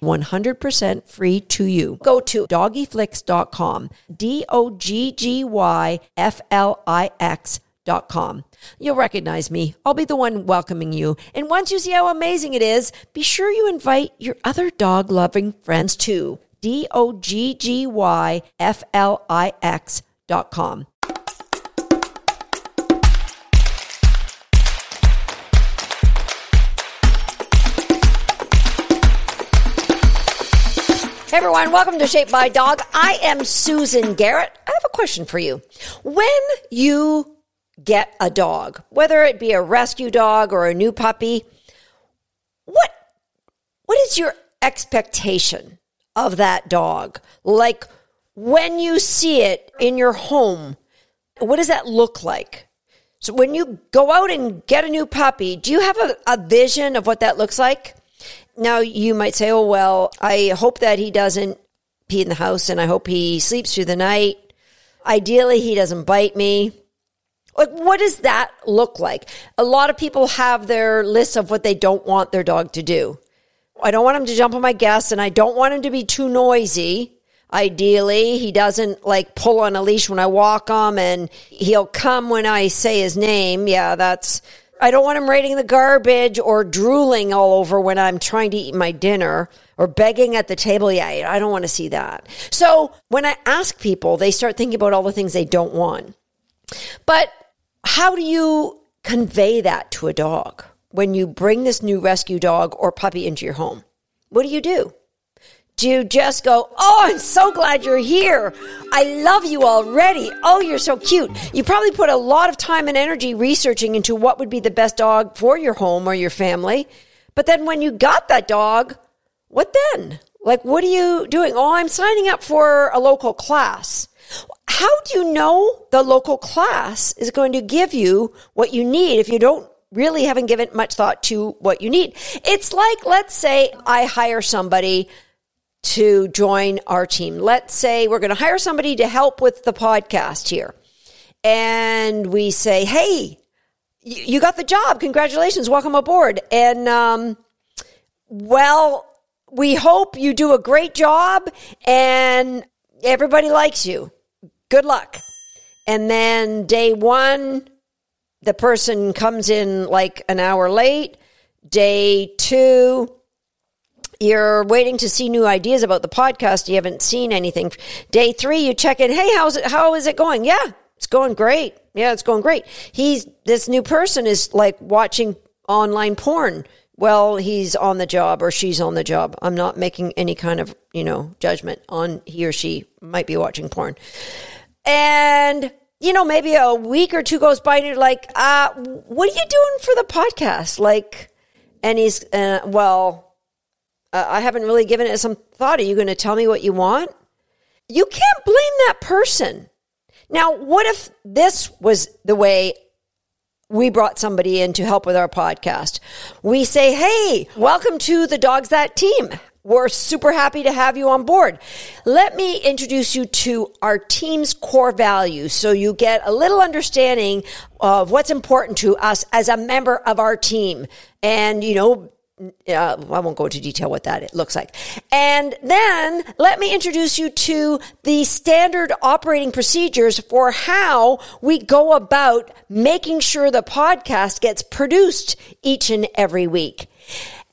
100% free to you. Go to doggyflix.com, D O G G Y F L I X.com. You'll recognize me. I'll be the one welcoming you. And once you see how amazing it is, be sure you invite your other dog loving friends too. D O G G Y F L I X.com. Hey everyone, welcome to Shaped by Dog. I am Susan Garrett. I have a question for you. When you get a dog, whether it be a rescue dog or a new puppy, what what is your expectation of that dog? Like when you see it in your home, what does that look like? So when you go out and get a new puppy, do you have a, a vision of what that looks like? Now you might say, oh, well, I hope that he doesn't pee in the house and I hope he sleeps through the night. Ideally, he doesn't bite me. Like, what does that look like? A lot of people have their list of what they don't want their dog to do. I don't want him to jump on my guests and I don't want him to be too noisy. Ideally, he doesn't like pull on a leash when I walk him and he'll come when I say his name. Yeah, that's I don't want him raiding the garbage or drooling all over when I'm trying to eat my dinner or begging at the table. Yeah, I don't want to see that. So when I ask people, they start thinking about all the things they don't want. But how do you convey that to a dog when you bring this new rescue dog or puppy into your home? What do you do? You just go, Oh, I'm so glad you're here. I love you already. Oh, you're so cute. You probably put a lot of time and energy researching into what would be the best dog for your home or your family. But then when you got that dog, what then? Like, what are you doing? Oh, I'm signing up for a local class. How do you know the local class is going to give you what you need if you don't really haven't given much thought to what you need? It's like, let's say I hire somebody to join our team. Let's say we're going to hire somebody to help with the podcast here. And we say, hey, you got the job. Congratulations. Welcome aboard. And, um, well, we hope you do a great job and everybody likes you. Good luck. And then day one, the person comes in like an hour late. Day two, you're waiting to see new ideas about the podcast. You haven't seen anything. Day three, you check in. Hey, how's it? How is it going? Yeah, it's going great. Yeah, it's going great. He's this new person is like watching online porn. Well, he's on the job or she's on the job. I'm not making any kind of, you know, judgment on he or she might be watching porn. And, you know, maybe a week or two goes by and you're like, uh, what are you doing for the podcast? Like, and he's, uh, well, uh, I haven't really given it some thought. Are you going to tell me what you want? You can't blame that person. Now, what if this was the way we brought somebody in to help with our podcast? We say, Hey, welcome to the Dogs That team. We're super happy to have you on board. Let me introduce you to our team's core values so you get a little understanding of what's important to us as a member of our team. And, you know, uh, I won't go into detail what that it looks like. And then let me introduce you to the standard operating procedures for how we go about making sure the podcast gets produced each and every week.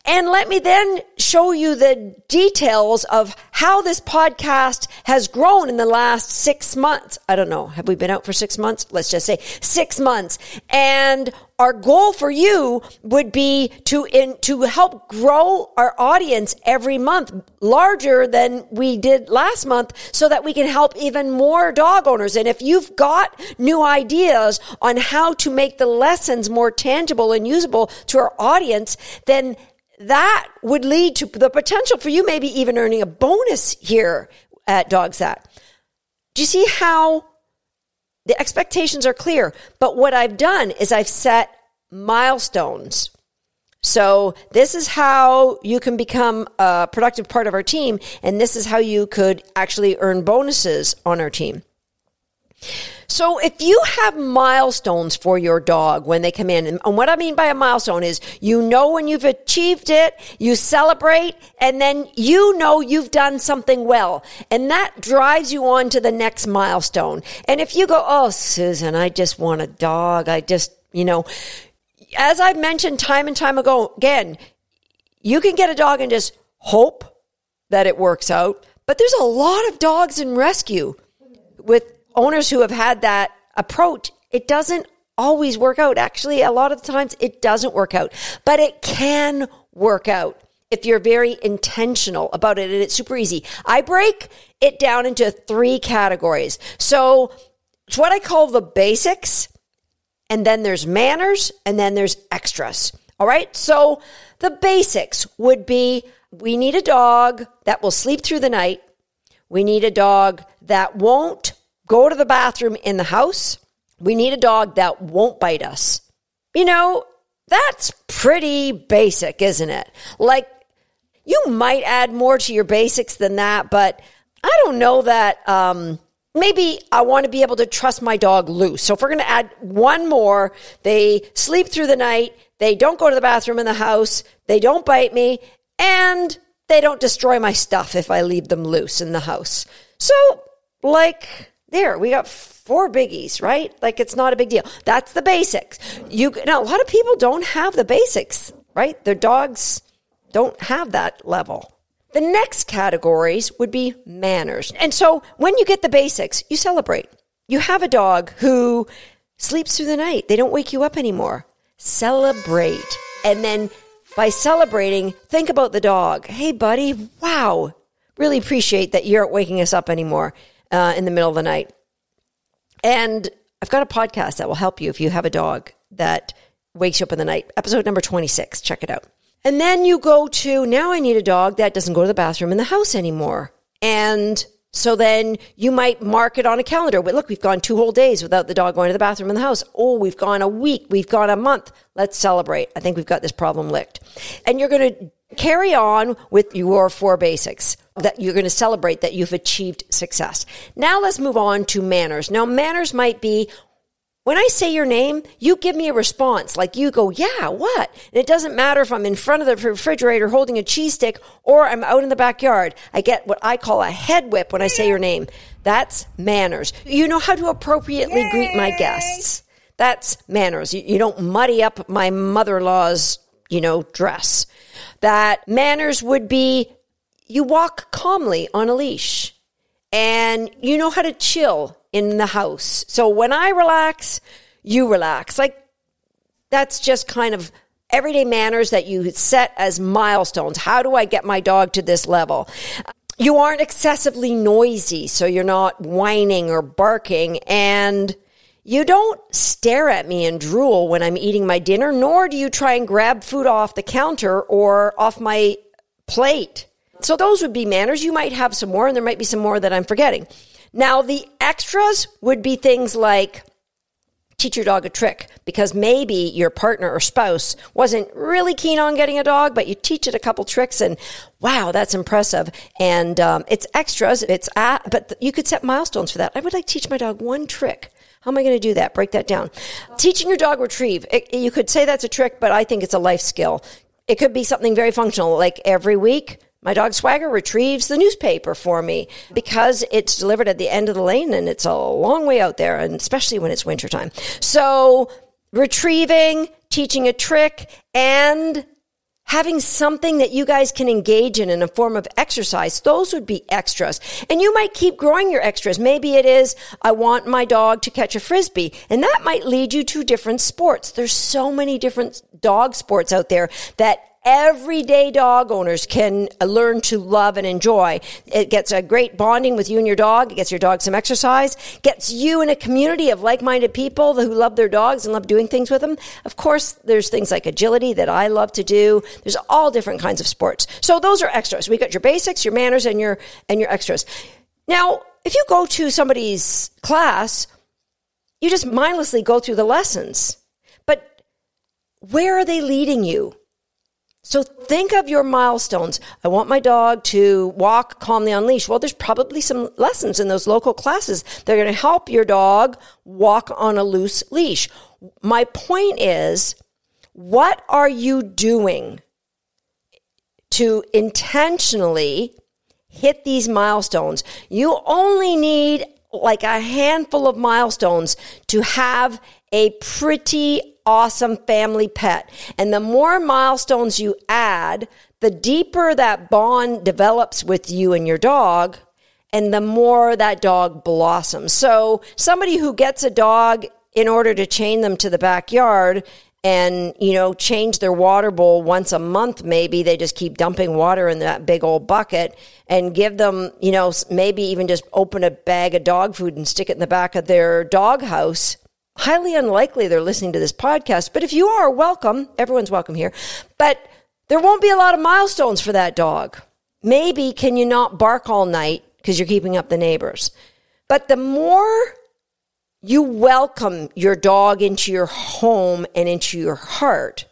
And let me then show you the details of how this podcast has grown in the last six months. I don't know. Have we been out for six months? Let's just say six months. And our goal for you would be to in, to help grow our audience every month larger than we did last month so that we can help even more dog owners. And if you've got new ideas on how to make the lessons more tangible and usable to our audience, then that would lead to the potential for you maybe even earning a bonus here at Dogs That. Do you see how the expectations are clear? But what I've done is I've set milestones. So this is how you can become a productive part of our team, and this is how you could actually earn bonuses on our team. So if you have milestones for your dog when they come in, and what I mean by a milestone is you know when you've achieved it, you celebrate, and then you know you've done something well. And that drives you on to the next milestone. And if you go, oh, Susan, I just want a dog. I just, you know, as I've mentioned time and time ago, again, you can get a dog and just hope that it works out. But there's a lot of dogs in rescue with owners who have had that approach. It doesn't always work out. Actually, a lot of the times it doesn't work out, but it can work out if you're very intentional about it and it's super easy. I break it down into three categories. So it's what I call the basics and then there's manners, and then there's extras. All right. So the basics would be we need a dog that will sleep through the night. We need a dog that won't go to the bathroom in the house. We need a dog that won't bite us. You know, that's pretty basic, isn't it? Like, you might add more to your basics than that, but I don't know that um, maybe I want to be able to trust my dog loose. So if we're going to add one more, they sleep through the night, they don't go to the bathroom in the house, they don't bite me, and they don't destroy my stuff if I leave them loose in the house. So, like, there, we got four biggies, right? Like, it's not a big deal. That's the basics. You now, a lot of people don't have the basics, right? Their dogs don't have that level. The next categories would be manners. And so when you get the basics, you celebrate. You have a dog who sleeps through the night. They don't wake you up anymore. Celebrate. And then by celebrating, think about the dog. Hey, buddy, wow. Really appreciate that you aren't waking us up anymore uh, in the middle of the night. And I've got a podcast that will help you if you have a dog that wakes you up in the night. Episode number 26. Check it out. And then you go to, now I need a dog that doesn't go to the bathroom in the house anymore. And so then you might mark it on a calendar. Look, we've gone two whole days without the dog going to the bathroom in the house. Oh, we've gone a week. We've gone a month. Let's celebrate. I think we've got this problem licked. And you're going to carry on with your four basics that you're going to celebrate that you've achieved success. Now let's move on to manners. Now manners might be when I say your name, you give me a response. Like you go, yeah, what? And it doesn't matter if I'm in front of the refrigerator holding a cheese stick or I'm out in the backyard. I get what I call a head whip when I say your name. That's manners. You know how to appropriately Yay. greet my guests. That's manners. You, you don't muddy up my mother-in-law's, you know, dress. That manners would be you walk calmly on a leash and you know how to chill in the house. So when I relax, you relax. Like that's just kind of everyday manners that you set as milestones. How do I get my dog to this level? You aren't excessively noisy, so you're not whining or barking and you don't stare at me and drool when I'm eating my dinner, nor do you try and grab food off the counter or off my plate. So those would be manners. You might have some more and there might be some more that I'm forgetting. Now, the extras would be things like teach your dog a trick because maybe your partner or spouse wasn't really keen on getting a dog, but you teach it a couple tricks and wow, that's impressive. And um, it's extras. It's but you could set milestones for that. I would like to teach my dog one trick. How am I going to do that? Break that down. Teaching your dog retrieve. It, you could say that's a trick, but I think it's a life skill. It could be something very functional, like every week my dog Swagger retrieves the newspaper for me because it's delivered at the end of the lane and it's a long way out there, and especially when it's wintertime. So, retrieving, teaching a trick, and having something that you guys can engage in in a form of exercise, those would be extras. And you might keep growing your extras. Maybe it is, I want my dog to catch a frisbee. And that might lead you to different sports. There's so many different dog sports out there that everyday dog owners can learn to love and enjoy. It gets a great bonding with you and your dog. It gets your dog some exercise, gets you in a community of like-minded people who love their dogs and love doing things with them. Of course, there's things like agility that I love to do. There's all different kinds of sports. So those are extras. We got your basics, your manners, and your and your extras. Now, if you go to somebody's class, you just mindlessly go through the lessons. But where are they leading you? So think of your milestones. I want my dog to walk calmly on leash. Well, there's probably some lessons in those local classes that are going to help your dog walk on a loose leash. My point is, what are you doing to intentionally hit these milestones? You only need like a handful of milestones to have a pretty awesome family pet. And the more milestones you add, the deeper that bond develops with you and your dog, and the more that dog blossoms. So somebody who gets a dog in order to chain them to the backyard and you know change their water bowl once a month maybe they just keep dumping water in that big old bucket and give them you know maybe even just open a bag of dog food and stick it in the back of their dog house highly unlikely they're listening to this podcast, but if you are, welcome. Everyone's welcome here. But there won't be a lot of milestones for that dog. Maybe can you not bark all night because you're keeping up the neighbors? But the more you welcome your dog into your home and into your heart,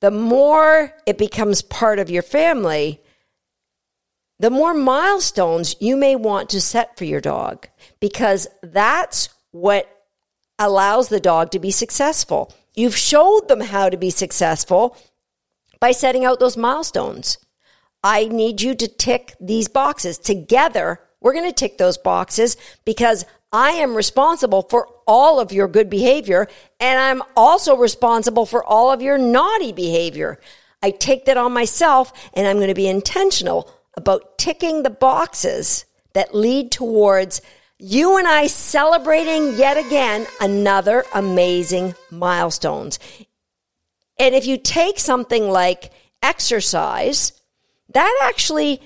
the more it becomes part of your family, the more milestones you may want to set for your dog because that's what allows the dog to be successful. You've showed them how to be successful by setting out those milestones. I need you to tick these boxes. Together, we're going to tick those boxes because I am responsible for all of your good behavior and I'm also responsible for all of your naughty behavior. I take that on myself and I'm going to be intentional about ticking the boxes that lead towards you and I celebrating yet again another amazing milestones. And if you take something like exercise, that actually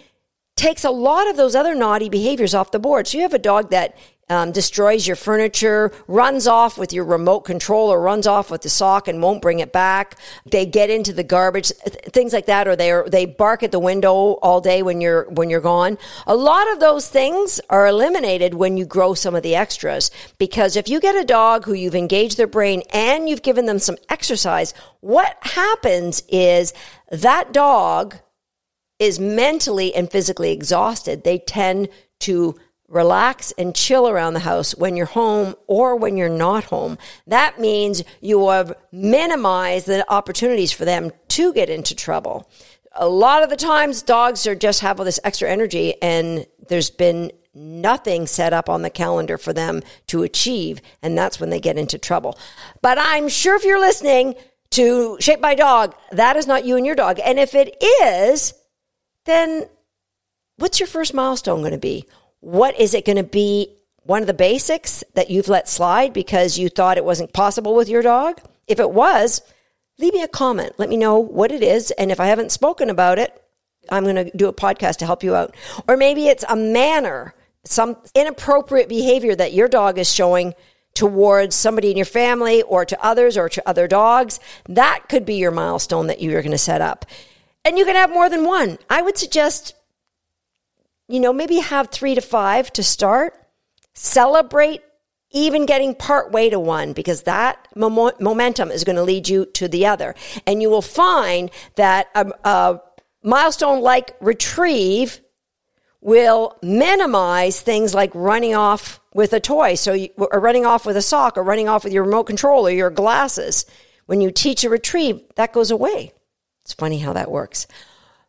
takes a lot of those other naughty behaviors off the board. So you have a dog that um, destroys your furniture, runs off with your remote control or runs off with the sock and won't bring it back. They get into the garbage, things like that, or they they bark at the window all day when you're when you're gone. A lot of those things are eliminated when you grow some of the extras because if you get a dog who you've engaged their brain and you've given them some exercise, what happens is that dog is mentally and physically exhausted. They tend to relax and chill around the house when you're home or when you're not home. That means you have minimized the opportunities for them to get into trouble. A lot of the times dogs are just have all this extra energy and there's been nothing set up on the calendar for them to achieve and that's when they get into trouble. But I'm sure if you're listening to Shaped by Dog, that is not you and your dog. And if it is, then what's your first milestone going to be? What is it going to be? One of the basics that you've let slide because you thought it wasn't possible with your dog? If it was, leave me a comment. Let me know what it is. And if I haven't spoken about it, I'm going to do a podcast to help you out. Or maybe it's a manner, some inappropriate behavior that your dog is showing towards somebody in your family or to others or to other dogs. That could be your milestone that you're going to set up. And you can have more than one. I would suggest you know, maybe have three to five to start. Celebrate even getting part way to one because that momentum is going to lead you to the other. And you will find that a, a milestone like retrieve will minimize things like running off with a toy. So, you, or running off with a sock or running off with your remote control or your glasses. When you teach a retrieve, that goes away. It's funny how that works.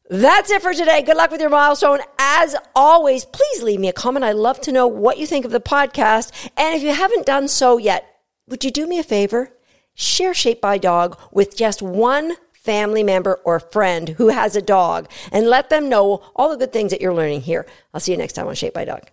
That's it for today. Good luck with your milestone. As always, please leave me a comment. I'd love to know what you think of the podcast. And if you haven't done so yet, would you do me a favor? Share Shaped by Dog with just one family member or friend who has a dog and let them know all the good things that you're learning here. I'll see you next time on Shaped by Dog.